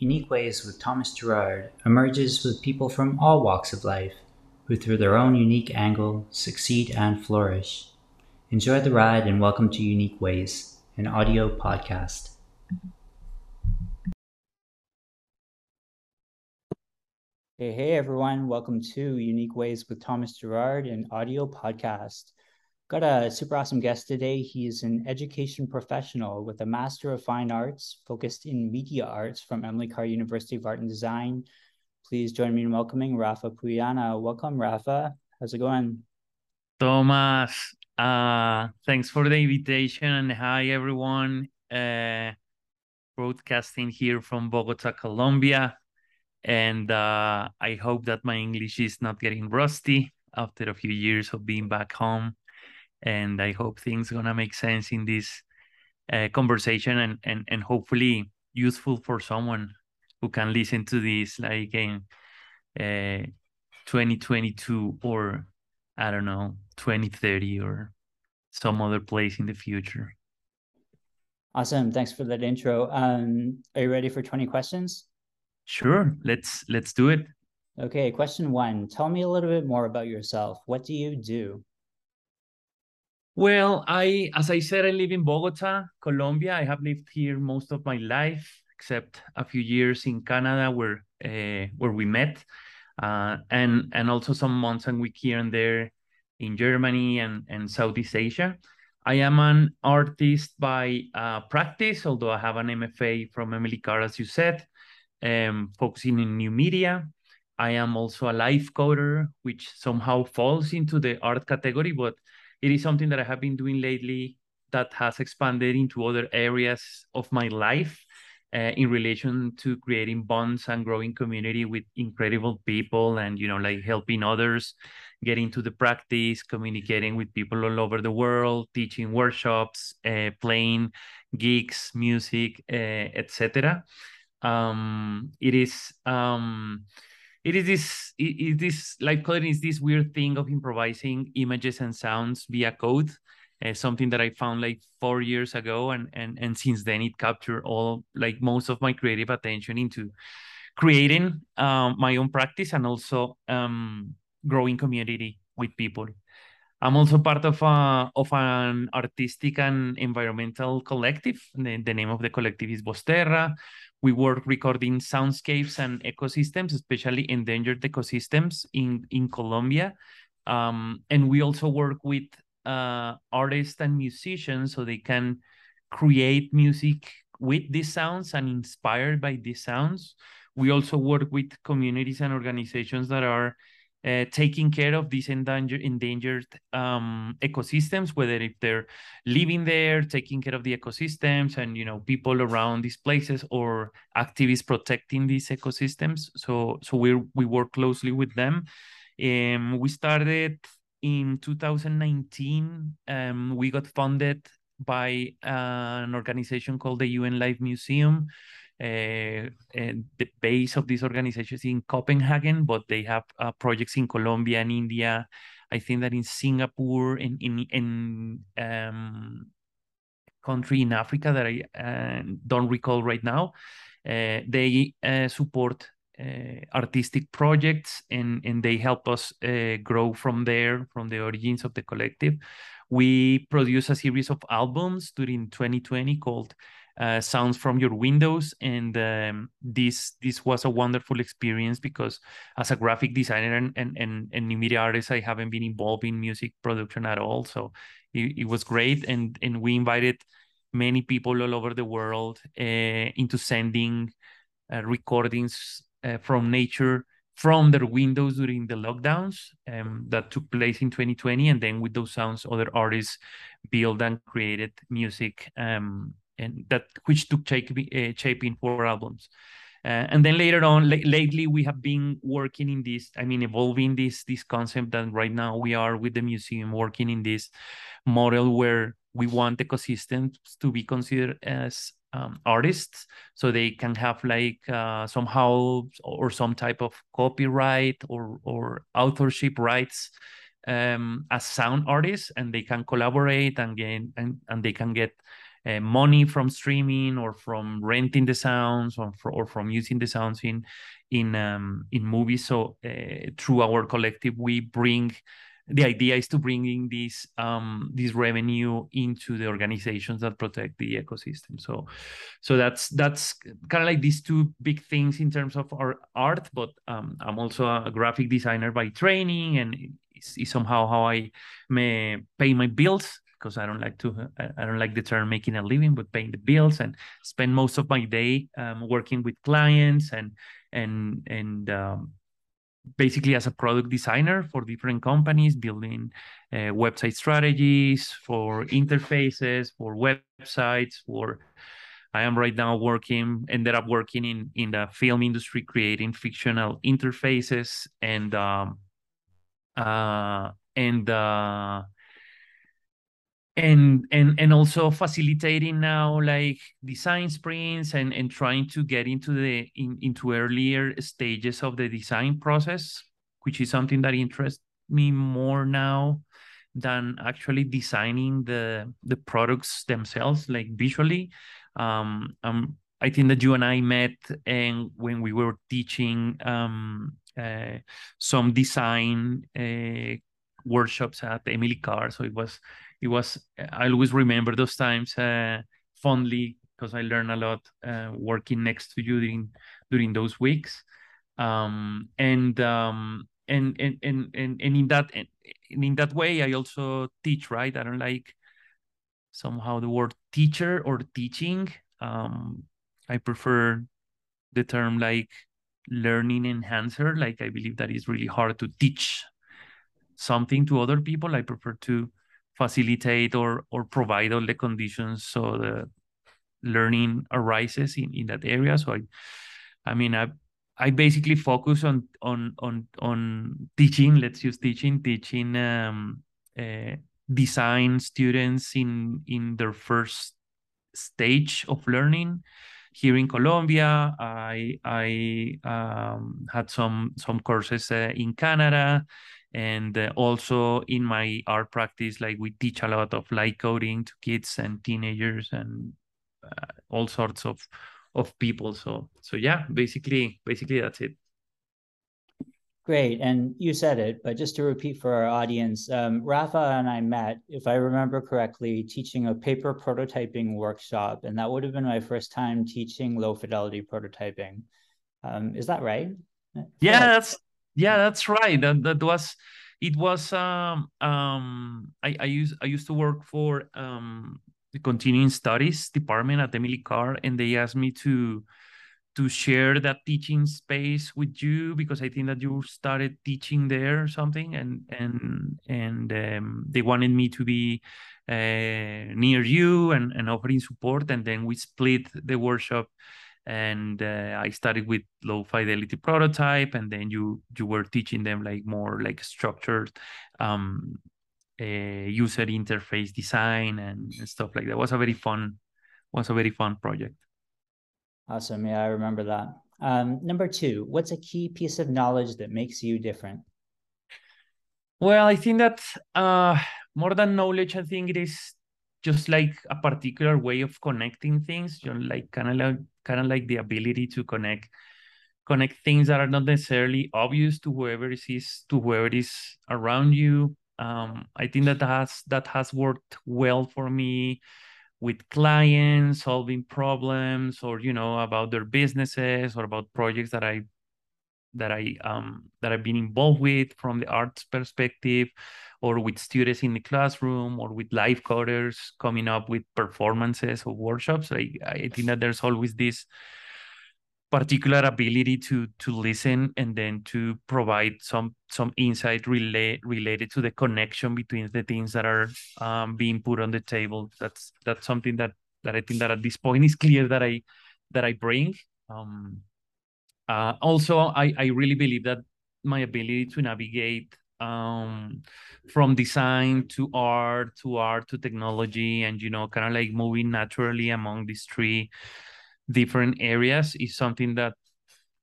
Unique Ways with Thomas Gerard emerges with people from all walks of life who, through their own unique angle, succeed and flourish. Enjoy the ride and welcome to Unique Ways, an audio podcast. Hey, hey, everyone. Welcome to Unique Ways with Thomas Gerard, an audio podcast. Got a super awesome guest today. He is an education professional with a Master of Fine Arts focused in media arts from Emily Carr University of Art and Design. Please join me in welcoming Rafa Puyana. Welcome, Rafa. How's it going? Thomas, uh, thanks for the invitation and hi, everyone. Uh, broadcasting here from Bogota, Colombia. And uh, I hope that my English is not getting rusty after a few years of being back home and I hope things gonna make sense in this uh, conversation and and and hopefully useful for someone who can listen to this like in uh, 2022 or I don't know 2030 or some other place in the future. Awesome. Thanks for that intro. Um, are you ready for 20 questions? Sure. Let's let's do it. Okay, question 1. Tell me a little bit more about yourself. What do you do? Well, I, as I said, I live in Bogota, Colombia. I have lived here most of my life, except a few years in Canada, where uh, where we met, uh, and and also some months and week here and there in Germany and and Southeast Asia. I am an artist by uh, practice, although I have an MFA from Emily Carr, as you said, um, focusing in new media. I am also a live coder, which somehow falls into the art category, but it is something that I have been doing lately that has expanded into other areas of my life uh, in relation to creating bonds and growing community with incredible people and you know like helping others get into the practice communicating with people all over the world teaching workshops uh, playing gigs music uh, etc um, it is um, it is this it is this live coding is this weird thing of improvising images and sounds via code uh, something that i found like four years ago and and and since then it captured all like most of my creative attention into creating um, my own practice and also um, growing community with people. I'm also part of a of an artistic and environmental collective. The, the name of the collective is Vosterra we work recording soundscapes and ecosystems, especially endangered ecosystems in, in Colombia. Um, and we also work with uh, artists and musicians so they can create music with these sounds and inspired by these sounds. We also work with communities and organizations that are uh, taking care of these endangered endangered um, ecosystems, whether if they're living there, taking care of the ecosystems, and you know people around these places, or activists protecting these ecosystems. So so we we work closely with them. Um, we started in 2019. Um, we got funded by uh, an organization called the UN Life Museum uh, the base of these organizations in Copenhagen, but they have uh, projects in Colombia and India. I think that in Singapore, in in in um, country in Africa that I uh, don't recall right now, uh, they uh, support artistic projects and and they help us grow from there, from the origins of the collective. We produce a series of albums during 2020 called uh, sounds from your windows. And um, this this was a wonderful experience because as a graphic designer and and and, and media artist i haven't been involved in music production at all. So it, it was great. And and we invited many people all over the world uh, into sending uh, recordings uh, from nature from their windows during the lockdowns um, that took place in 2020 and then with those sounds other artists built and created music um, and that which took shape, uh, shape in four albums. Uh, and then later on, lately we have been working in this. I mean, evolving this this concept that right now we are with the museum working in this model where we want ecosystems to be considered as um, artists, so they can have like uh, somehow or some type of copyright or or authorship rights um, as sound artists, and they can collaborate and gain and, and they can get uh, money from streaming or from renting the sounds or, for, or from using the sounds in in um, in movies. So uh, through our collective, we bring the idea is to bring in this um, this revenue into the organizations that protect the ecosystem. So, so that's that's kind of like these two big things in terms of our art. But um, I'm also a graphic designer by training, and it's somehow how I may pay my bills because I don't like to I don't like the term making a living, but paying the bills and spend most of my day um, working with clients and and and um, basically as a product designer for different companies, building uh, website strategies for interfaces, for websites, for I am right now working, ended up working in in the film industry, creating fictional interfaces and um, uh, and uh, and and and also facilitating now like design sprints and and trying to get into the in, into earlier stages of the design process which is something that interests me more now than actually designing the the products themselves like visually. Um um i think that you and i met and when we were teaching um uh, some design uh, workshops at emily carr so it was it was I always remember those times uh, fondly because I learned a lot uh, working next to you during during those weeks. Um, and, um, and and and and in that and in that way, I also teach. Right, I don't like somehow the word teacher or teaching. Um, I prefer the term like learning enhancer. Like I believe that is really hard to teach something to other people. I prefer to facilitate or or provide all the conditions so the learning arises in, in that area. So I I mean I I basically focus on on on on teaching. Let's use teaching, teaching um, uh, design students in in their first stage of learning. Here in Colombia, I I um, had some some courses uh, in Canada, and uh, also in my art practice like we teach a lot of live coding to kids and teenagers and uh, all sorts of of people. So so yeah basically basically that's it. Great. And you said it but just to repeat for our audience um, rafa and i met if i remember correctly teaching a paper prototyping workshop. And that would have been my first time teaching low fidelity prototyping. Um, is that right? Yeah that's yeah, that's right. That that was it was um um I, I used I used to work for um the continuing studies department at Emily Carr and they asked me to to share that teaching space with you because I think that you started teaching there or something and and and um, they wanted me to be uh, near you and, and offering support and then we split the workshop and uh, I started with low fidelity prototype, and then you you were teaching them like more like structured um, uh, user interface design and, and stuff like that. It was a very fun was a very fun project. Awesome, yeah, I remember that. Um, number two, what's a key piece of knowledge that makes you different? Well, I think that uh, more than knowledge, I think it is just like a particular way of connecting things you know, like kind of like kind of like the ability to connect connect things that are not necessarily obvious to whoever is to whoever it is around you. Um, i think that has that has worked well for me with clients solving problems or you know about their businesses or about projects that i that i um that i've been involved with from the arts perspective or with students in the classroom or with live coders coming up with performances or workshops. I, I think that there's always this particular ability to to listen and then to provide some some insight relate, related to the connection between the things that are um, being put on the table. That's that's something that that I think that at this point is clear that I that I bring. Um, uh, also, I I really believe that my ability to navigate um, from design to art to art to technology and you know kind of like moving naturally among these three different areas is something that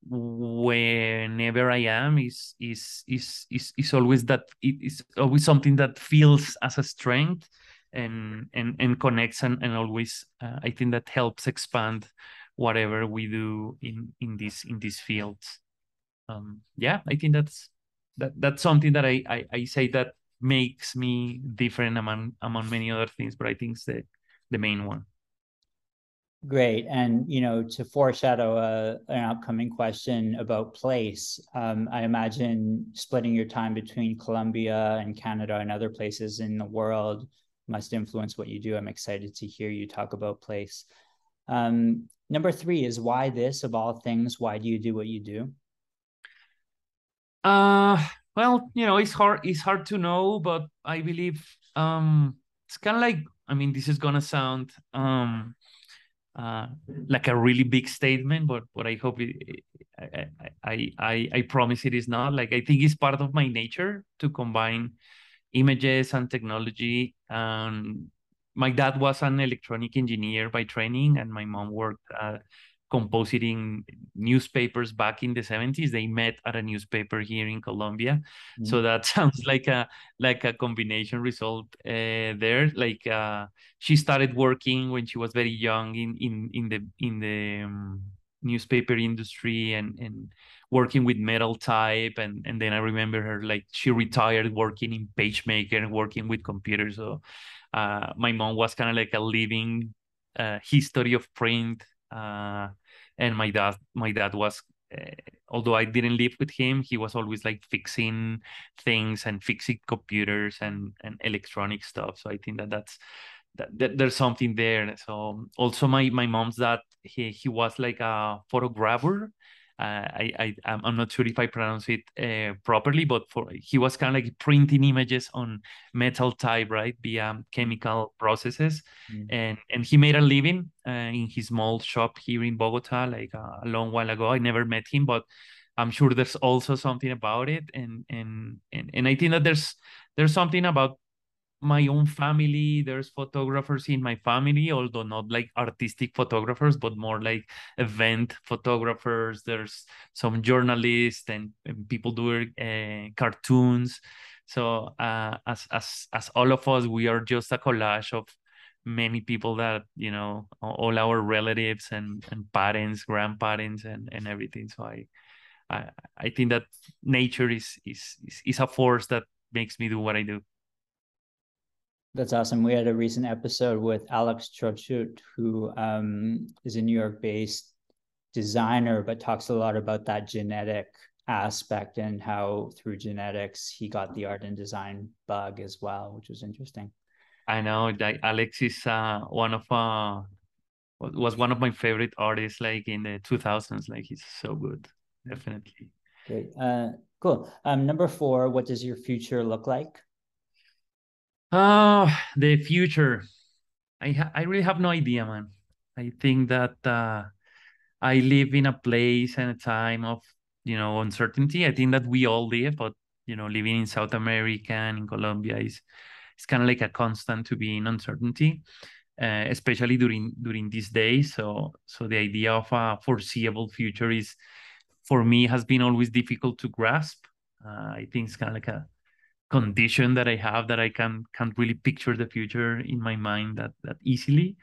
whenever I am is is is is is always that it is always something that feels as a strength and and and connects and, and always uh, I think that helps expand whatever we do in in this in these fields. Um, yeah, I think that's that that's something that I, I I say that makes me different among among many other things, but I think it's the the main one. Great. And, you know, to foreshadow a, an upcoming question about place, um, I imagine splitting your time between Colombia and Canada and other places in the world must influence what you do. I'm excited to hear you talk about place. Um, number three is why this of all things? Why do you do what you do? Uh, well, you know, it's hard. It's hard to know, but I believe um, it's kind of like. I mean, this is gonna sound um, uh, like a really big statement, but what I hope it, I, I, I, I promise it is not. Like I think it's part of my nature to combine images and technology. Um, my dad was an electronic engineer by training, and my mom worked uh, compositing newspapers back in the 70s they met at a newspaper here in colombia. Mm-hmm. so that sounds like a like a combination result uh, there. Like uh, she started working when she was very young in in in the in the um, newspaper industry and and working with metal type. And and then i remember her like she retired working in pagemaker and working with computers. So uh, my mom was kind of like a living uh, history of print uh, and my dad my dad was uh, although I didn't live with him, he was always like fixing things and fixing computers and and electronic stuff. So I think that that's that, that there's something there. So also my my mom's dad he he was like a photographer I, I I'm not sure if I pronounce it uh, properly, but for he was kind of like printing images on metal type, right, via chemical processes, mm. and and he made a living uh, in his small shop here in Bogota, like uh, a long while ago. I never met him, but I'm sure there's also something about it, and and and and I think that there's there's something about my own family there's photographers in my family although not like artistic photographers but more like event photographers. There's some journalists and, and people doing uh, cartoons. So uh, as as as all of us we are just a collage of many people that you know all our relatives and and parents grandparents and and everything. So i i i think that nature is is is, is a force that makes me do what i do that's awesome. We had a recent episode with Alex Trochut, who um, is a New York based designer, but talks a lot about that genetic aspect and how through genetics he got the art and design bug as well, which was interesting. I know that Alex is uh, one of uh, was one of my favorite artists like in the 2000s. Like he's so good, definitely. Great. Uh, cool. Um, number four, what does your future look like? Uh, the future. I I really have no idea, man. I think that uh, I live in a place and a time of you know uncertainty. I think that we all live, but you know, living in South America and in Colombia is it's kind of like a constant to be in uncertainty, uh, especially during during these days. So so the idea of a foreseeable future is for me has been always difficult to grasp. Uh, I think it's kind of like a condition that I have that I can can't really picture the future in my mind that that easily.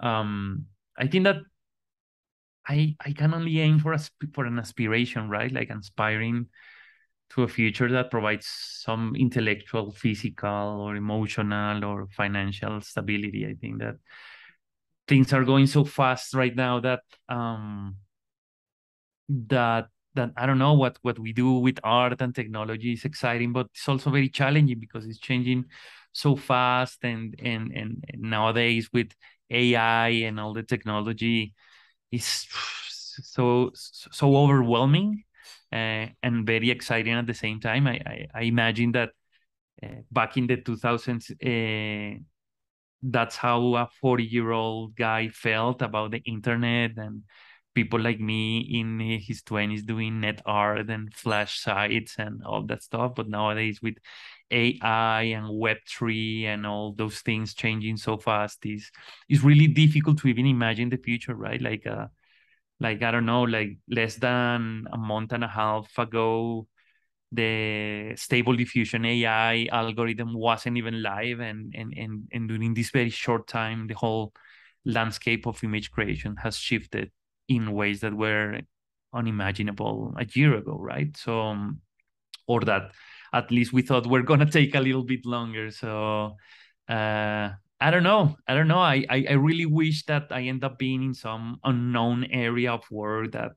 Um, I think that I I can only aim for a for an aspiration, right? Like aspiring to a future that provides some intellectual, physical, or emotional, or financial stability. I think that things are going so fast right now that um that that I don't know what what we do with art and technology is exciting, but it's also very challenging because it's changing so fast and and and, and nowadays with AI and all the technology is so so overwhelming uh, and very exciting at the same time. I I, I imagine that uh, back in the 2000s, uh, that's how a 40 year old guy felt about the internet and people like me in his 20s doing net art and flash sites and all that stuff but nowadays with ai and web3 and all those things changing so fast is it's really difficult to even imagine the future right? Like uh like i don't know like less than a month and a half ago the stable diffusion AI algorithm wasn't even live and and and, and during this very short time the whole landscape of image creation has shifted in ways that were unimaginable a year ago, right? So or that at least we thought we're gonna take a little bit longer. So uh I don't know. I don't know. I, I, I really wish that I end up being in some unknown area of work that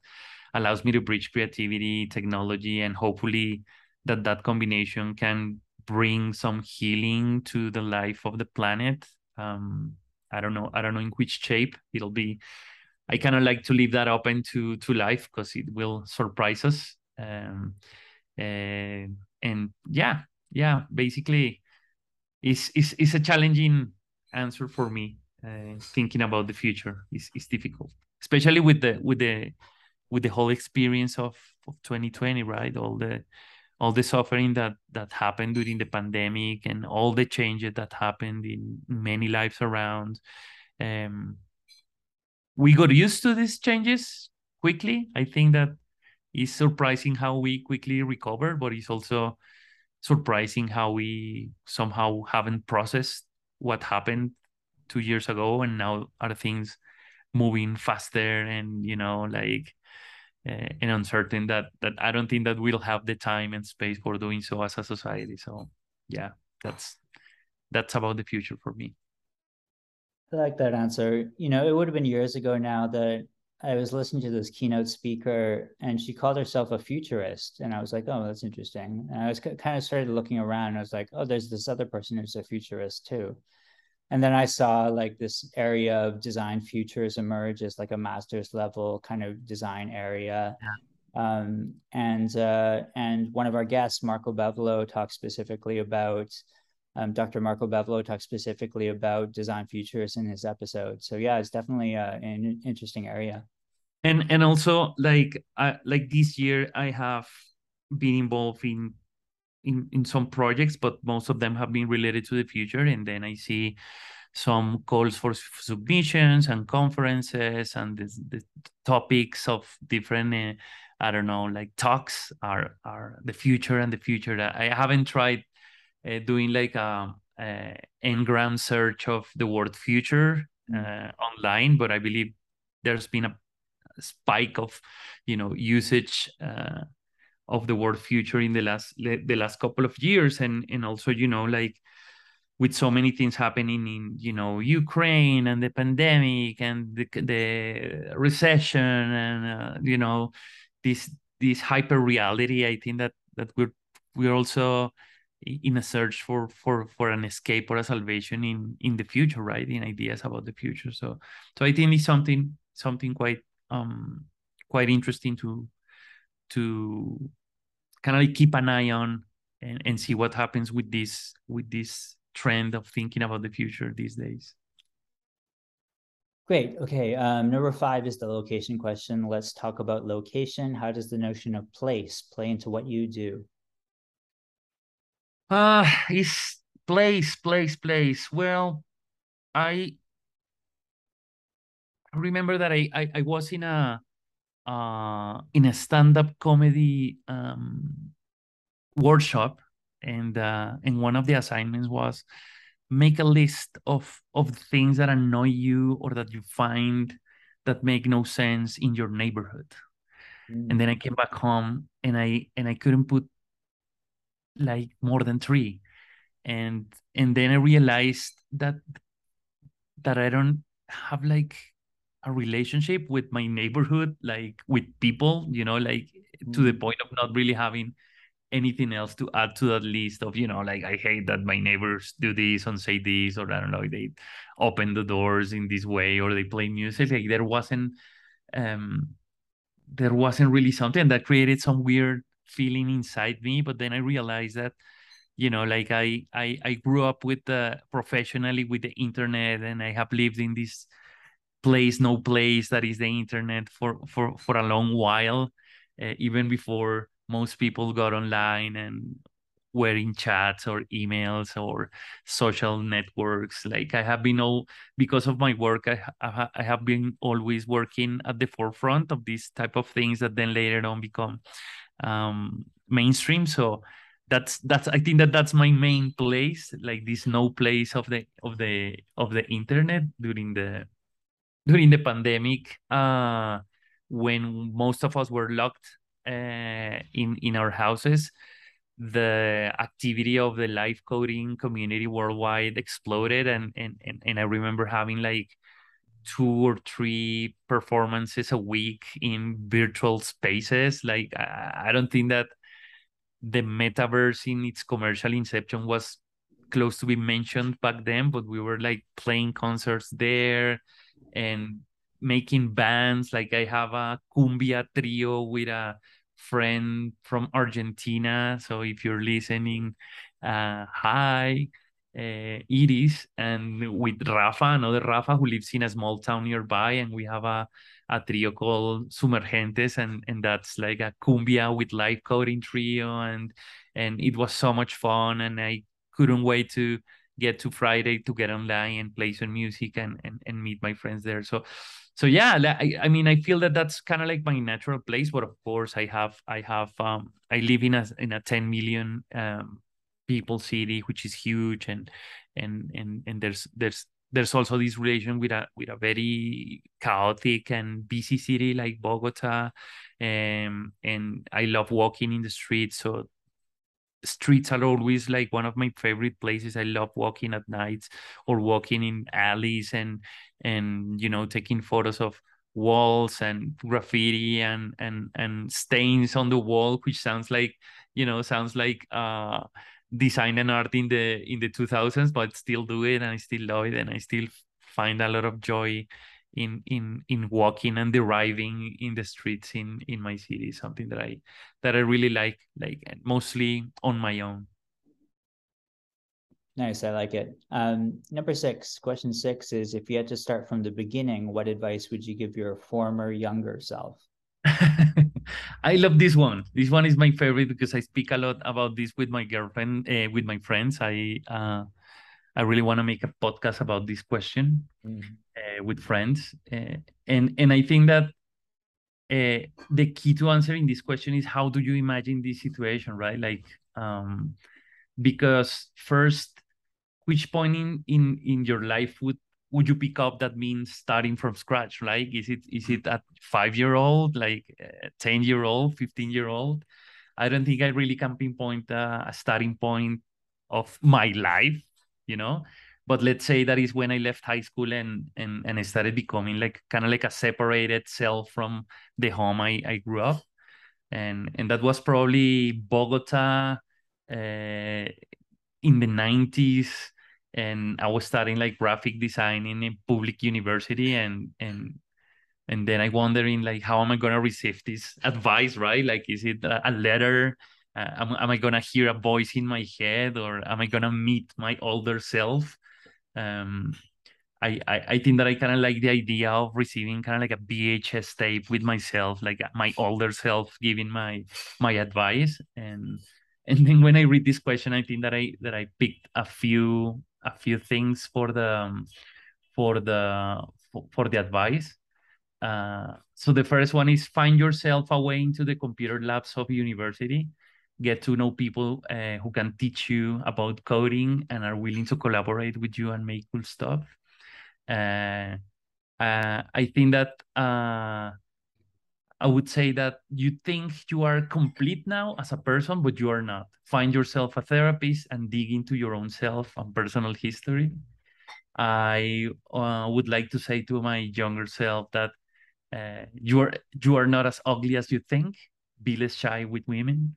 allows me to bridge creativity, technology, and hopefully that that combination can bring some healing to the life of the planet. Um, I don't know. I don't know in which shape it'll be. I kind of like to leave that open to to life because it will surprise us. Um, uh, and yeah, yeah, basically, it's it's it's a challenging answer for me. Uh, thinking about the future is is difficult, especially with the with the with the whole experience of of 2020, right? All the all the suffering that that happened during the pandemic and all the changes that happened in many lives around. Um, we got used to these changes quickly. I think that is surprising how we quickly recover, but it's also surprising how we somehow haven't processed what happened two years ago and now are things moving faster and you know like uh, and uncertain that that I don't think that we'll have the time and space for doing so as a society. So yeah, that's that's about the future for me. I like that answer. You know, it would have been years ago now that I was listening to this keynote speaker and she called herself a futurist. And I was like, oh, that's interesting. And I was kind of started looking around. And I was like, oh, there's this other person who's a futurist too. And then I saw like this area of design futures emerge as like a master's level kind of design area. Yeah. Um, and uh, and one of our guests, Marco Bevolo, talked specifically about um, Dr. Marco Bevolo talked specifically about design futures in his episode. So yeah, it's definitely uh, an interesting area. And and also like I, like this year, I have been involved in in in some projects, but most of them have been related to the future. And then I see some calls for submissions and conferences and the, the topics of different. Uh, I don't know, like talks are are the future and the future. That I haven't tried uh, doing like a, a ngram search of the word future mm. uh, online, but I believe there's been a spike of you know usage uh, of the word future in the last the last couple of years and and also you know like with so many things happening in you know Ukraine and the pandemic and the, the recession and uh, you know this this hyper reality I think that that we're we're also in a search for for for an escape or a salvation in in the future right in ideas about the future so so i think it's something something quite um quite interesting to to kind of like keep an eye on and, and see what happens with this with this trend of thinking about the future these days Great. Okay. Um, number five is the location question. Let's talk about location. How does the notion of place play into what you do? Uh, it's place, place, place. Well, I remember that I, I, I was in a uh in a stand-up comedy um workshop and uh and one of the assignments was make a list of of things that annoy you or that you find that make no sense in your neighborhood. Mm. And then I came back home and I and I couldn't put like more than three and and then i realized that that i don't have like a relationship with my neighborhood like with people you know like mm. to the point of not really having anything else to add to that list of you know like i hate that my neighbors do this and say this or i don't know they open the doors in this way or they play music like there wasn't um there wasn't really something that created some weird feeling inside me but then i realized that you know like i i, I grew up with the professionally with the internet and i have lived in this place no place that is the internet for for for a long while uh, even before most people got online and were in chats or emails or social networks. Like i have been all because of my work i, I have been always working at the forefront of these type of things that then later on become um, mainstream. So that's that's I think that that's my main place, like this no place of the of the of the internet during the during the pandemic, uh, when most of us were locked uh, in in our houses the activity of the live coding community worldwide exploded and and and, and i remember having like two or three performances a week in virtual spaces. Like i, don't think that the metaverse in its commercial inception was close to be mentioned back then but we were like playing concerts there and making bands. Like i have a cumbia trio with a friend from Argentina. So if you're listening, uh, hi, uh, Iris, and with Rafa, another Rafa who lives in a small town nearby, and we have a, a trio called Sumergentes, and and that's like a cumbia with live coding trio, and and it was so much fun, and I couldn't wait to get to Friday to get online and play some music and and, and meet my friends there. So so yeah I, I mean i feel that that's kind of like my natural place but of course i have i have um i live in a in a 10 million um people city which is huge and and and and there's there's there's also this relation with a with a very chaotic and busy city like bogota um, and i love walking in the streets so streets are always like one of my favorite places. I love walking at nights or walking in alleys and and you know taking photos of walls and graffiti and and and stains on the wall, which sounds like you know sounds like uh design and art in the in the 2000s, but still do it and I still love it and I still find a lot of joy in in in walking and deriving in the streets in in my city something that i that i really like like mostly on my own. Nice i like it. Um number six question six is if you had to start from the beginning what advice would you give your former younger self I love this one. This one is my favorite because I speak a lot about this with my girlfriend, uh, with my friends. I uh, I really want to make a podcast about this question mm. uh, with friends, uh, and and I think that uh, the key to answering this question is how do you imagine this situation, right? Like, um, because first, which point in in in your life would would you pick up that means starting from scratch? Like is it is it at five year old like uh, 10 year old 15 year old i don't think i really can pinpoint a starting point of my life you know? But let's say that is when i left high school and and, and i started becoming like kind of like a separated self from the home i, I grew up. And and that was probably bogota uh, in the 90s and i was studying like graphic design in a public university and and and then i wondering like how am i to receive this advice right like is it a, letter uh, am, am I gonna hear a voice in my head or am I gonna meet my older self? Um, I, I, I think that I kind of like the idea of receiving kind of like a VHS tape with myself, like my older self giving my my advice. And and then when I read this question, I think that I that I picked a few a few things for the for the for, for the advice. Uh, so the first one is find yourself a way into the computer labs of university get to know people uh, who can teach you about coding and are willing to collaborate with you and make cool stuff. Uh, uh, I think that uh, I would say that you think you are complete now as a person, but you are not. Find yourself a therapist and dig into your own self and personal history. I uh, would like to say to my younger self that uh, you are you are not as ugly as you think. Be less shy with women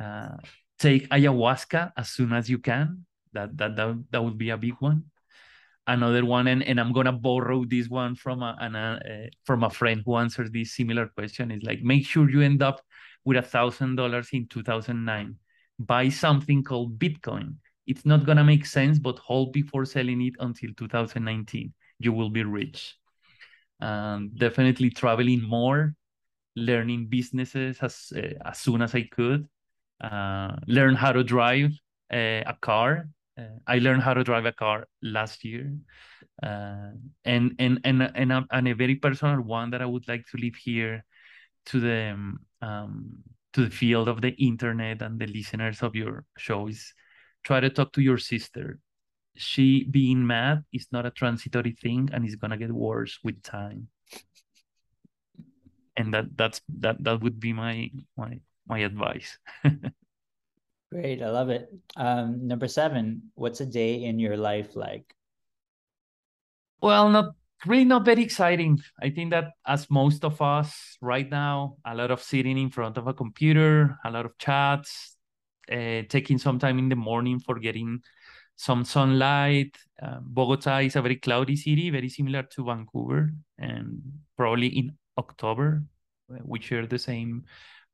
uh, take ayahuasca as soon as you can. That that that, that would be a big one. Another one, and, and I'm gonna borrow this one from a, an, uh, from a friend who answered this similar question. Is like make sure you end up with a thousand dollars in 2009. Buy something called Bitcoin. It's not gonna make sense, but hold before selling it until 2019. You will be rich. Um, definitely traveling more, learning businesses as uh, as soon as I could uh, learn how to drive uh, a car. Uh, I learned how to drive a car last year, uh, and and and and a, and a very personal one that I would like to leave here to the um, to the field of the internet and the listeners of your show is try to talk to your sister. She being mad is not a transitory thing and it's gonna get worse with time. And that that's that that would be my my my advice. Great, I love it. Um, number seven, what's a day in your life like? Well, not really not very exciting. I think that as most of us right now, a lot of sitting in front of a computer, a lot of chats, uh, taking some time in the morning for getting some sunlight. Uh, Bogota is a very cloudy city, very similar to Vancouver, and probably in October we share the same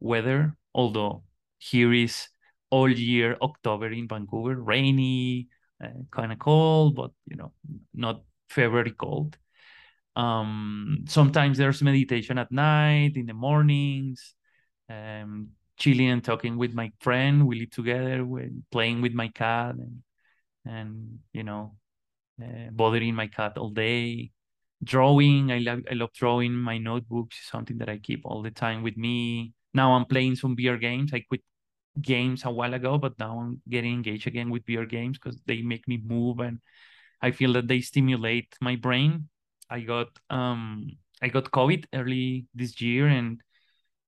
weather. Although here is all year October in Vancouver, rainy, uh, kind of cold, but you know not February cold. Um, sometimes there's meditation at night, in the mornings, um, chilling and talking with my friend. We live together, playing with my cat, and and you know, uh, bothering my cat all day. Drawing, I love I love drawing. My notebooks is something that I keep all the time with me. Now I'm playing some VR games. I quit games a while ago, but now I'm getting engaged again with VR games because they make me move and I feel that they stimulate my brain. I got um I got COVID early this year and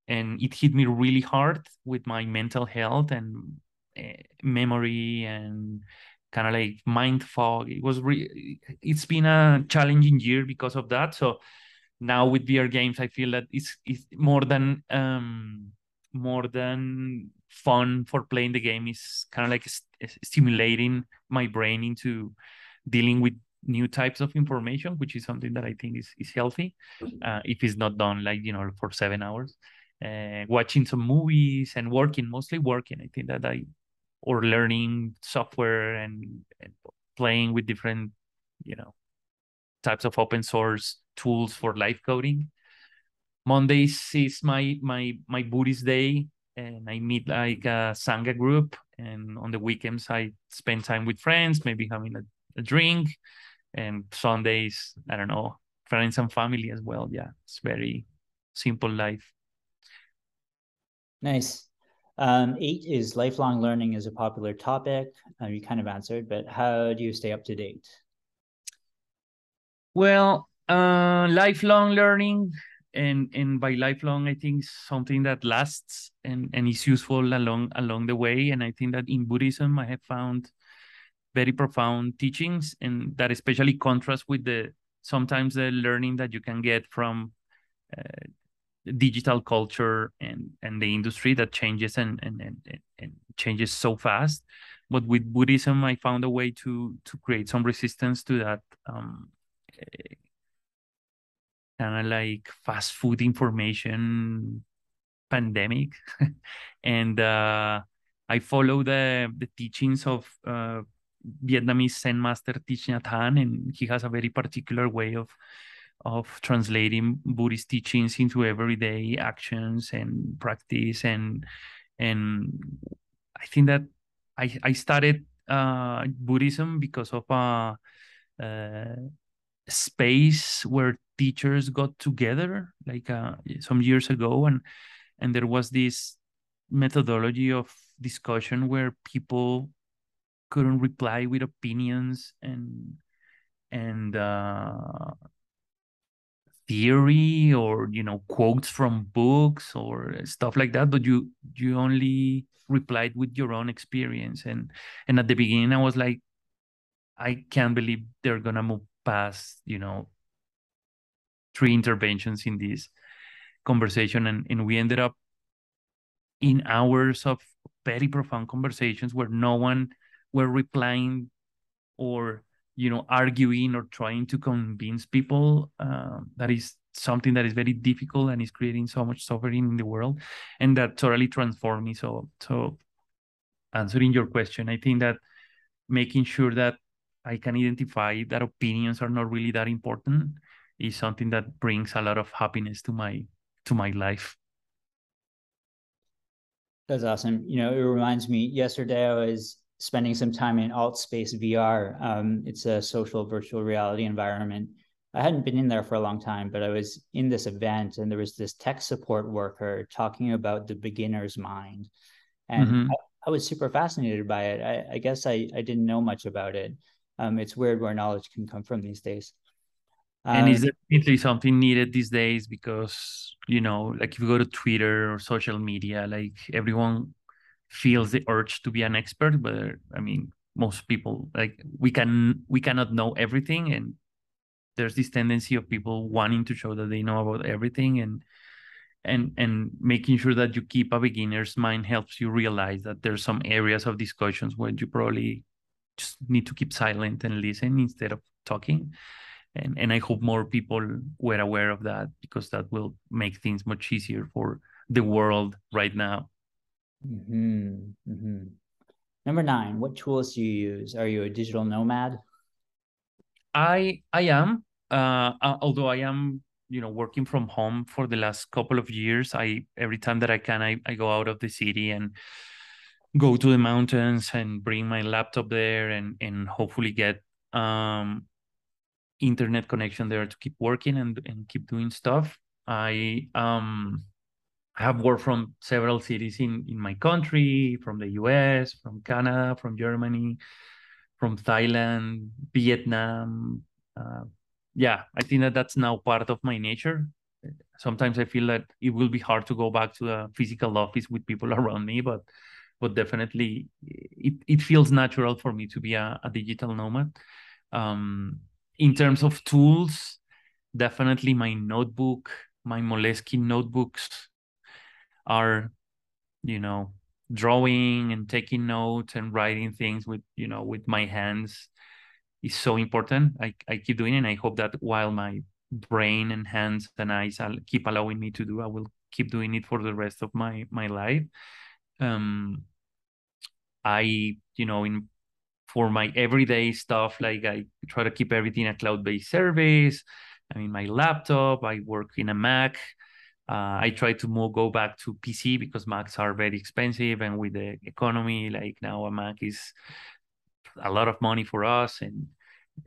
and it hit me really hard with my mental health and uh, memory and kind of like mind fog. It was re- it's been a challenging year because of that. So now with VR games, I feel that it's it's more than um more than fun for playing the game is kind of like st- stimulating my brain into dealing with new types of information, which is something that I think is, is healthy uh, if it's not done like, you know, for seven hours. Uh, watching some movies and working, mostly working. I think that I, or learning software and, and playing with different, you know, types of open source tools for live coding. Mondays is my my my Buddhist day, and I meet like a sangha group. And on the weekends, I spend time with friends, maybe having a a drink, and Sundays, I don't know, friends and family as well. Yeah, it's very simple life. Nice. Um, eight is lifelong learning is a popular topic. Uh, you kind of answered, but how do you stay up to date? Well, uh, lifelong learning, and and by lifelong, I think something that lasts and and is useful along along the way. And I think that in Buddhism, I have found very profound teachings and that especially contrasts with the sometimes the learning that you can get from uh, digital culture and and the industry that changes and, and and and changes so fast but with buddhism i found a way to to create some resistance to that um kind of like fast food information pandemic and uh i follow the the teachings of uh Vietnamese Zen master Thich Nhat Hanh, and he has a very particular way of of translating Buddhist teachings into everyday actions and practice. And and I think that I I started uh, Buddhism because of a, a, space where teachers got together like uh, some years ago, and and there was this methodology of discussion where people couldn't reply with opinions and and uh, theory or you know quotes from books or stuff like that but you you only replied with your own experience. And and at the beginning i was like i can't believe they're gonna move past you know three interventions in this conversation and, and we ended up in hours of very profound conversations where no one were replying or you know arguing or trying to convince people uh, that is something that is very difficult and is creating so much suffering in the world and that totally transformed me. So so answering your question i think that making sure that i can identify that opinions are not really that important is something that brings a lot of happiness to my to my life that's awesome you know it reminds me yesterday i was spending some time in AltspaceVR. Um, it's a social virtual reality environment. I hadn't been in there for a long time, but I was in this event and there was this tech support worker talking about the beginner's mind. And mm-hmm. I, I, was super fascinated by it. I, I guess I, I didn't know much about it. Um, it's weird where knowledge can come from these days. And is uh, definitely something needed these days because, you know, like if you go to Twitter or social media, like everyone feels the urge to be an expert, but I mean, most people like we can we cannot know everything and there's this tendency of people wanting to show that they know about everything and and and making sure that you keep a beginner's mind helps you realize that there's some areas of discussions where you probably just need to keep silent and listen instead of talking and and i hope more people were aware of that because that will make things much easier for the world right now mm-hmm. Mm-hmm. number nine what tools do you use are you a digital nomad i i am uh, although I am, you know, working from home for the last couple of years, I every time that I can, I, I go out of the city and go to the mountains and bring my laptop there and and hopefully get um internet connection there to keep working and and keep doing stuff. I um have worked from several cities in in my country, from the US, from Canada, from Germany, from Thailand, Vietnam, uh, yeah, I think that that's now part of my nature. Sometimes I feel that it will be hard to go back to a physical office with people around me, but but definitely it, it feels natural for me to be a, a digital nomad. Um, in terms of tools, definitely my notebook, my Moleskine notebooks are, you know, drawing and taking notes and writing things with, you know, with my hands is so important. I, I keep doing it. And I hope that while my brain and hands and eyes keep allowing me to do, I will keep doing it for the rest of my my life. Um, I you know in for my everyday stuff like I try to keep everything a cloud-based service. I mean my laptop. I work in a Mac. Uh, I try to more go back to PC because Macs are very expensive, and with the economy, like now a Mac is a lot of money for us and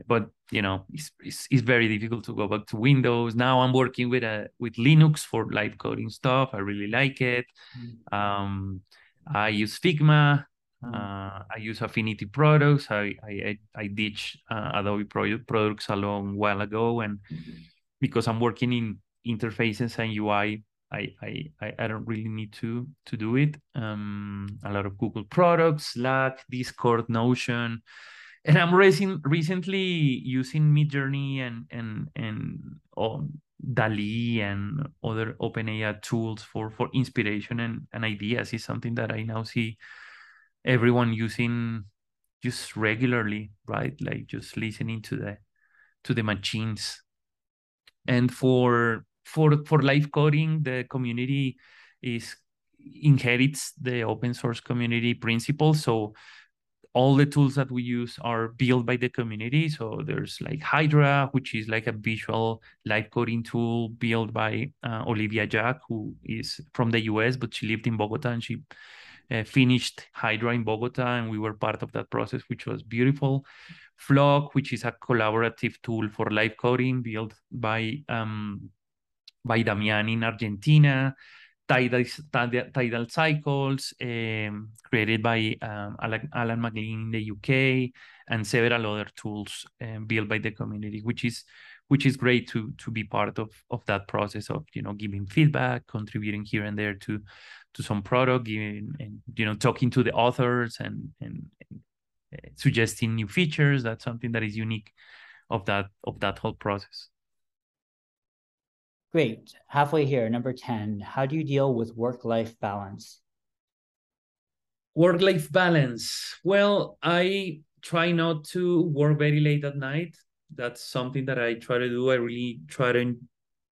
but you know it's, it's, it's very difficult to go back to windows now i'm working with a with linux for live coding stuff i really like it mm. um, i use figma. Uh, i use affinity products i i i, ditched uh, adobe products a long while ago and mm-hmm. because i'm working in interfaces and ui I, I I don't really need to to do it. Um, a lot of Google products, Slack, Discord, Notion, and I'm racing, recently using Midjourney and and and oh, DALL-E and other OpenAI tools for for inspiration and, and ideas is something that I now see everyone using just regularly, right? Like just listening to the to the machines. And for for for live coding, the community is inherits the open source community principles. So all the tools that we use are built by the community. So there's like Hydra, which is like a visual live coding tool built by uh, Olivia Jack, who is from the US, but she lived in Bogota and she uh, finished Hydra in Bogota, and we were part of that process, which was beautiful. Flok, which is a collaborative tool for live coding built by um, by Damian in Argentina, Tidal, Tidal Cycles, um, created by um, Alan, Alan McLean in the UK, and several other tools um, built by the community, which is which is great to to be part of of that process of you know giving feedback, contributing here and there to to some product, giving and you know talking to the authors and and, and uh, suggesting new features. That's something that is unique of that of that whole process. Great. Halfway here, number 10. How do you deal with work life balance? Work life balance. Well, I try not to work very late at night. That's something that I try to do. I really try to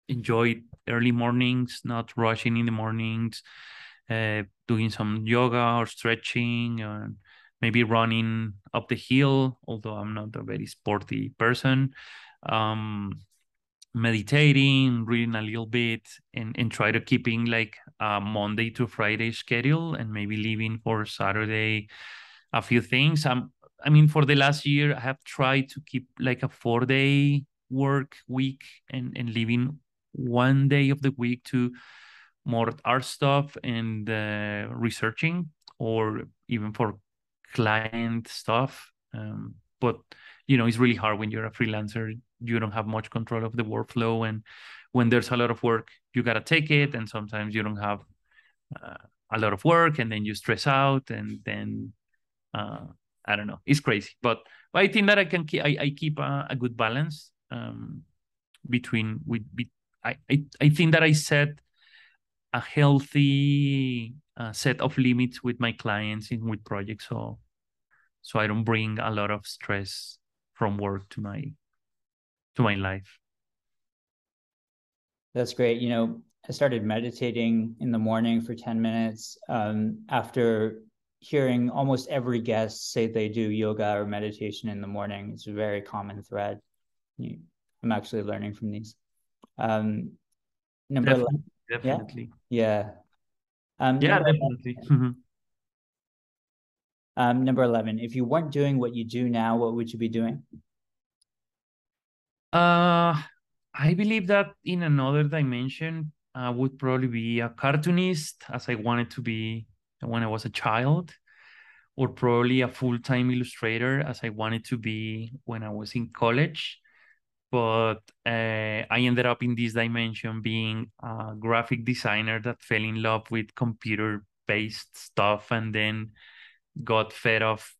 enjoy early mornings, not rushing in the mornings, uh, doing some yoga or stretching, or maybe running up the hill, although I'm not a very sporty person. Um, meditating, reading a little bit, and, and try to keeping like a Monday to Friday schedule and maybe leaving for Saturday a few things. Um, I mean, for the last year, I have tried to keep like a four day work week and, and leaving one day of the week to more art stuff and uh, researching or even for client stuff. Um, but you know, it's really hard when you're a freelancer. You don't have much control of the workflow, and when there's a lot of work, you gotta take it. And sometimes you don't have uh, a lot of work, and then you stress out, and then uh, I don't know. It's crazy, but, but I think that I can keep. I, I keep a, a good balance um, between with. Be, I, I I think that I set a healthy uh, set of limits with my clients and with projects, so so I don't bring a lot of stress from work to my to my life. That's great. You know, I started meditating in the morning for 10 minutes um, after hearing almost every guest say they do yoga or meditation in the morning. It's a very common thread. I'm actually learning from these. Um, number definitely, 11, definitely. Yeah. Yeah, um, yeah definitely. Mm-hmm. um, number 11, if you weren't doing what you do now, what would you be doing? Uh, I believe that in another dimension, I would probably be a cartoonist as I wanted to be when I was a child, or probably a full time illustrator as I wanted to be when I was in college. But uh, I ended up in this dimension being a graphic designer that fell in love with computer based stuff and then got fed off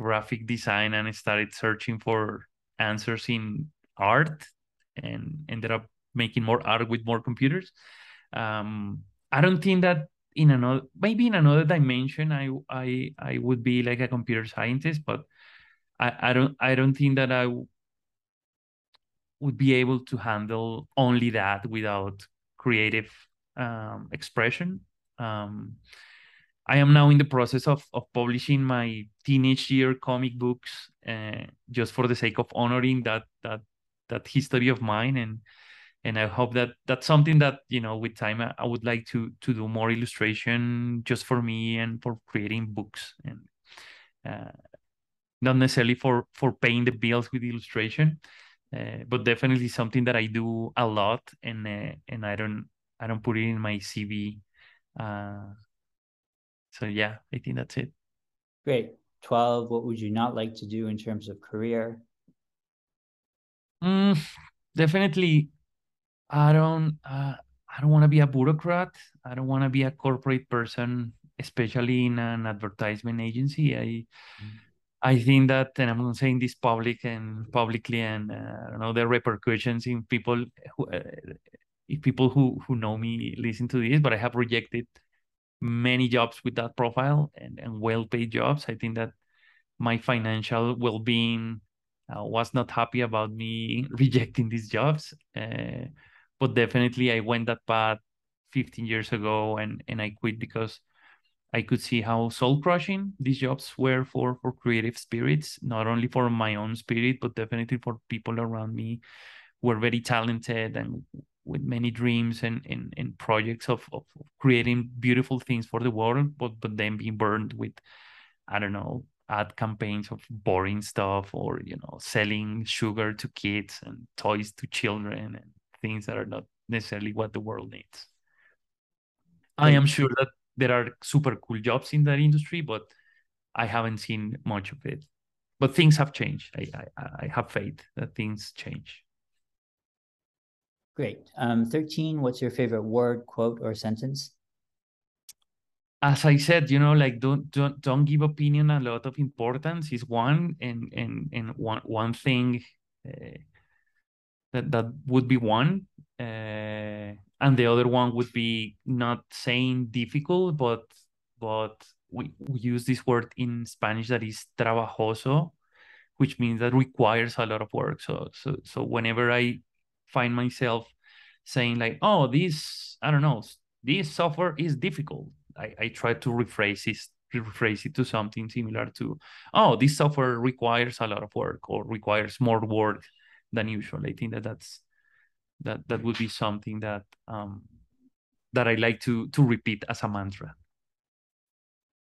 graphic design and started searching for answers in art and ended up making more art with more computers. Um, I don't think that in another maybe in another dimension I I I would be like a computer scientist, but I, I don't I don't think that I would be able to handle only that without creative um, expression. Um, I am now in the process of of publishing my teenage year comic books, uh, just for the sake of honoring that that that history of mine and and I hope that that's something that you know with time I, I would like to to do more illustration just for me and for creating books and uh, not necessarily for for paying the bills with illustration, uh, but definitely something that I do a lot and uh, and I don't I don't put it in my CV. Uh, so yeah, I think that's it. Great. 12 what would you not like to do in terms of career mm, definitely I don't uh, I don't want to be a bureaucrat. I don't want to be a corporate person, especially in an advertisement agency. I mm. I think that, and I'm not saying this public and publicly, and uh, I don't know the repercussions in people who, uh, if people who who know me listen to this, but I have rejected many jobs with that profile and, and well-paid jobs. I think that my financial well-being uh, was not happy about me rejecting these jobs. Uh, but definitely I went that path 15 years ago and and I quit because I could see how soul crushing these jobs were for for creative spirits, not only for my own spirit, but definitely for people around me who are very talented and with many dreams and, and, and projects of, of creating beautiful things for the world, but but then being burned with, I don't know, ad campaigns of boring stuff or you know selling sugar to kids and toys to children and things that are not necessarily what the world needs. I am sure that there are super cool jobs in that industry, but I haven't seen much of it. But things have changed. I I, I have faith that things change. Great. Um, 13, what's your favorite word, quote, or sentence? As I said, you know, like don't don't don't give opinion a lot of importance is one and and and one one thing uh, that that would be one uh, and the other one would be not saying difficult but but we, we use this word in spanish that is trabajoso which means that requires a lot of work so so so whenever i find myself saying like oh this i don't know this software is difficult i, I try to rephrase it rephrase it to something similar to oh this software requires a lot of work or requires more work than usual. I think that that's that that would be something that um, that I like to to repeat as a mantra.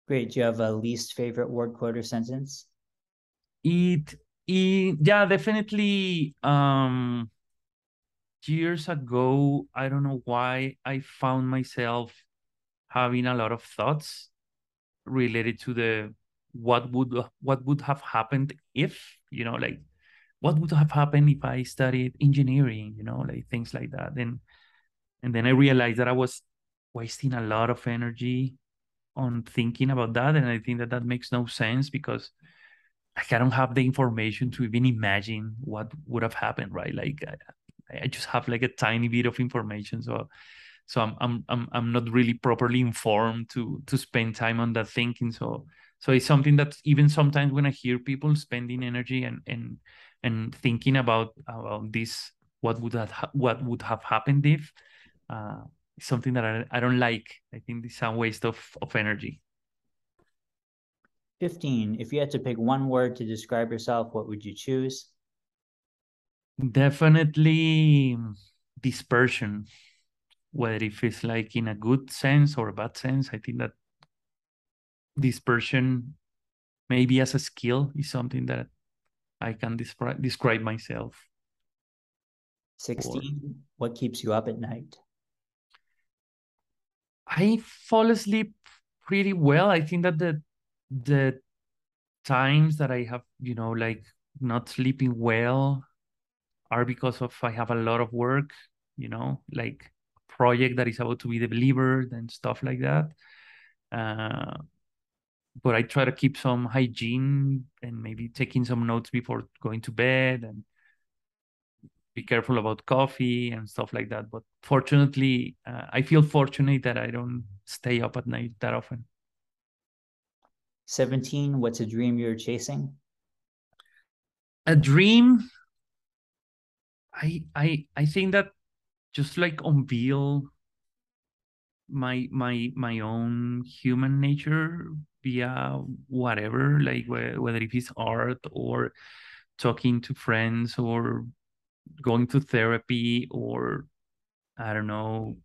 Great. Do you have a least favorite word, quote, or sentence? It it yeah, definitely. Um, years ago, I don't know why I found myself having a lot of thoughts related to the what would what would have happened if you know like what would have happened if I studied engineering you know like things like that and and then I realized that I was wasting a lot of energy on thinking about that and I think that that makes no sense because like I don't have the information to even imagine what would have happened right like I, I just have like a tiny bit of information so so I'm I'm I'm I'm not really properly informed to to spend time on that thinking. So so it's something that even sometimes when I hear people spending energy and and and thinking about about this, what would that ha- what would have happened if, uh, something that I, I don't like. I think it's a waste of of energy. 15. If you had to pick one word to describe yourself, what would you choose? Definitely dispersion whether if it's like in a good sense or a bad sense. I think that dispersion, maybe as a skill, is something that I can describe describe myself. 16. Or, what keeps you up at night? I fall asleep pretty well. I think that the the times that I have, you know, like not sleeping well are because of I have a lot of work, you know, like project that is about to be delivered and stuff like that. Uh, but I try to keep some hygiene and maybe taking some notes before going to bed and be careful about coffee and stuff like that. But fortunately, uh, I feel fortunate that I don't stay up at night that often. 17, what's a dream you're chasing? A dream. I I I think that just like unveil my my my own human nature via whatever like whether if it's art or talking to friends or going to therapy or i don't know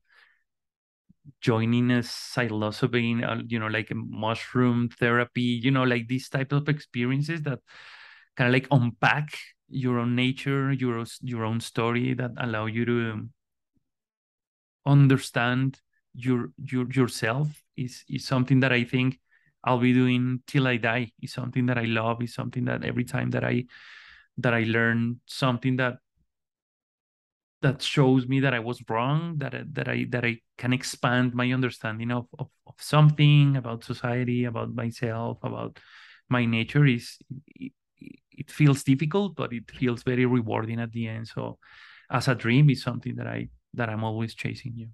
joining a psilocybin uh, you know like a mushroom therapy you know like these type of experiences that kind of like unpack your own nature your your own story that allow you to understand your your yourself is is something that I think I'll be doing till I die. Is something that I love. Is something that every time that I that I learn something that that shows me that I was wrong, that that I that I can expand my understanding of, of, of something about society, about myself, about my nature is it, it feels difficult, but it feels very rewarding at the end. So as a dream is something that I that I'm always chasing you.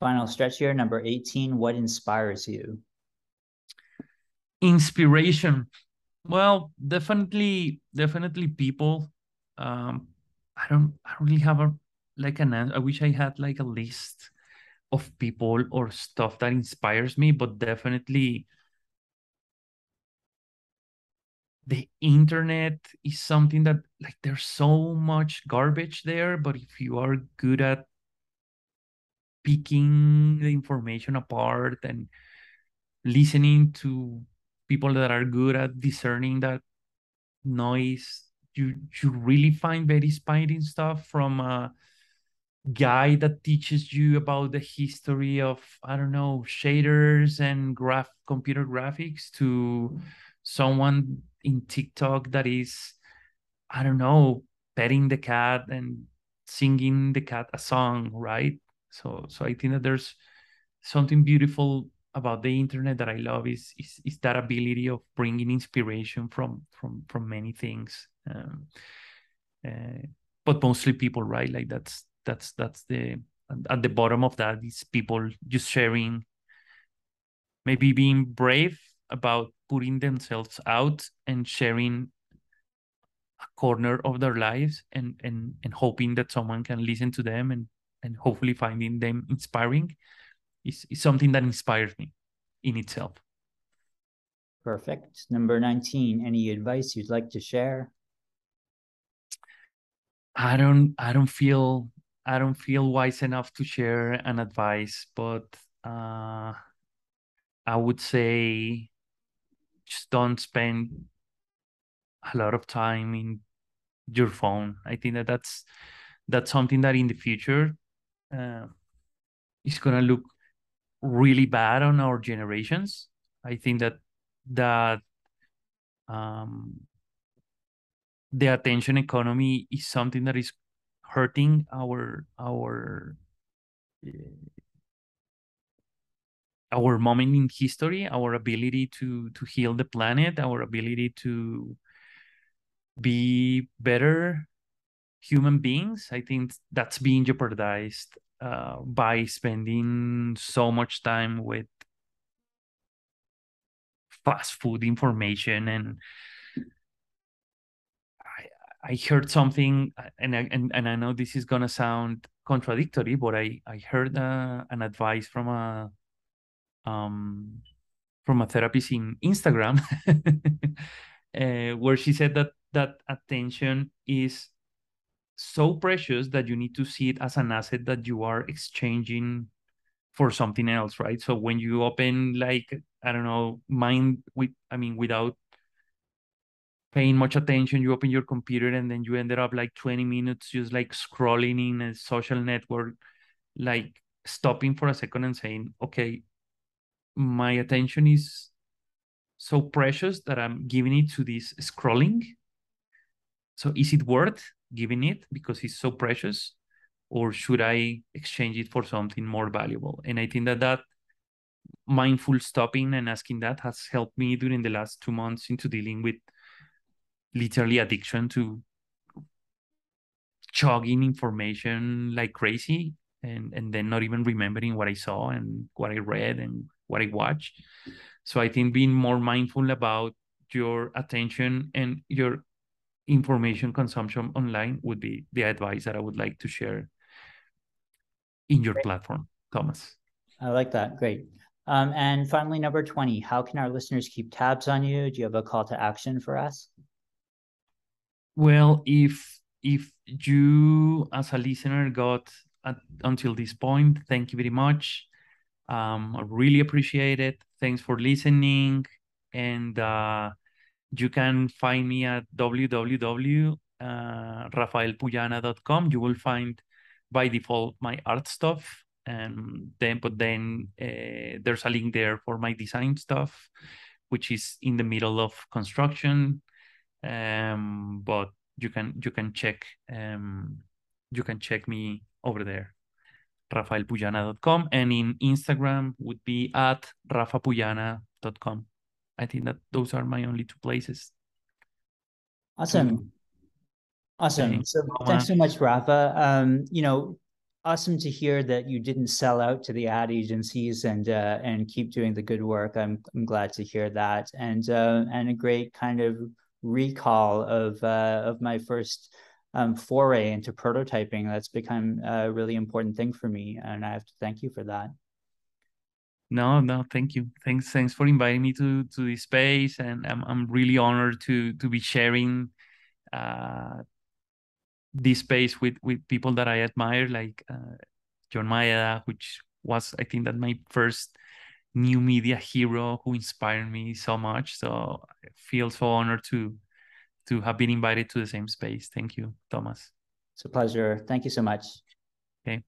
Final stretch here, number 18. What inspires you? Inspiration. Well, definitely, definitely people. Um, I don't I don't really have a like an I wish I had like a list of people or stuff that inspires me, but definitely the internet is something that like there's so much garbage there but if you are good at picking the information apart and listening to people that are good at discerning that noise you you really find very inspiring stuff from a guy that teaches you about the history of i don't know shaders and graph computer graphics to someone in TikTok that is, I don't know, petting the cat and singing the cat a song, right? So so I think that there's something beautiful about the internet that I love is is, is that ability of bringing inspiration from from from many things. Um, uh, but mostly people, right? Like that's that's that's the at the bottom of that is people just sharing, maybe being brave about putting themselves out and sharing a corner of their lives and and and hoping that someone can listen to them and and hopefully finding them inspiring is, is something that inspires me in itself. Perfect. Number 19 any advice you'd like to share? I don't i don't feel i don't feel wise enough to share an advice but uh i would say just don't spend a lot of time in your phone. I think that that's that's something that in the future uh, is gonna look really bad on our generations. I think that that um, the attention economy is something that is hurting our our our moment in history, our ability to to heal the planet, our ability to be better human beings. I think that's being jeopardized uh, by spending so much time with fast food information and I, I heard something and I, and, and I know this is gonna sound contradictory but I I heard uh, an advice from a um from a therapist in Instagram uh, where she said that that attention is so precious that you need to see it as an asset that you are exchanging for something else right? So when you open like i don't know mind with i mean without paying much attention you open your computer and then you ended up like 20 minutes just like scrolling in a social network like stopping for a second and saying okay my attention is so precious that i'm giving it to this scrolling. So is it worth giving it because it's so precious or should i exchange it for something more valuable? And i think that that mindful stopping and asking that has helped me during the last two months into dealing with literally addiction to chugging information like crazy and and then not even remembering what i saw and what i read and what i watched. So i think being more mindful about your attention and your information consumption online would be the advice that I would like to share in your Great. platform, Thomas. I like that. Great. Um, and finally, number 20, how can our listeners keep tabs on you? Do you have a call to action for us? Well, if if you as a listener got at, until this point, thank you very much. Um, I really appreciate it. Thanks for listening. And uh, you can find me at www.rafaelpuyana.com. You will find by default my art stuff. And then, but then uh, there's a link there for my design stuff, which is in the middle of construction. Um, but you can you can check um, you can check me over there rafaelpuyana.com and in Instagram would be at rafapuyana.com. I think that those are my only two places. Awesome. Awesome. Thanks. So thanks so much, Rafa. Um, you know, awesome to hear that you didn't sell out to the ad agencies and uh, and keep doing the good work. I'm I'm glad to hear that, and uh, and a great kind of recall of uh, of my first um, foray into prototyping. That's become a really important thing for me, and I have to thank you for that. No, no, thank you. Thanks, thanks for inviting me to to this space, and I'm I'm really honored to to be sharing uh, this space with with people that I admire, like uh, John Maeda, which was I think that my first new media hero who inspired me so much. So I feel so honored to to have been invited to the same space. Thank you, Thomas. It's a pleasure. Thank you so much. Okay.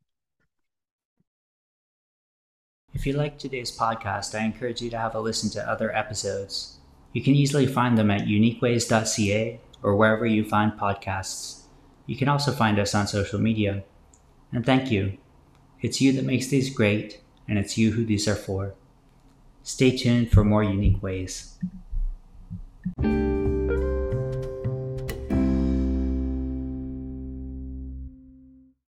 If you liked today's podcast, I encourage you to have a listen to other episodes. You can easily find them at uniqueways.ca or wherever you find podcasts. You can also find us on social media. And thank you. It's you that makes these great, and it's you who these are for. Stay tuned for more unique ways.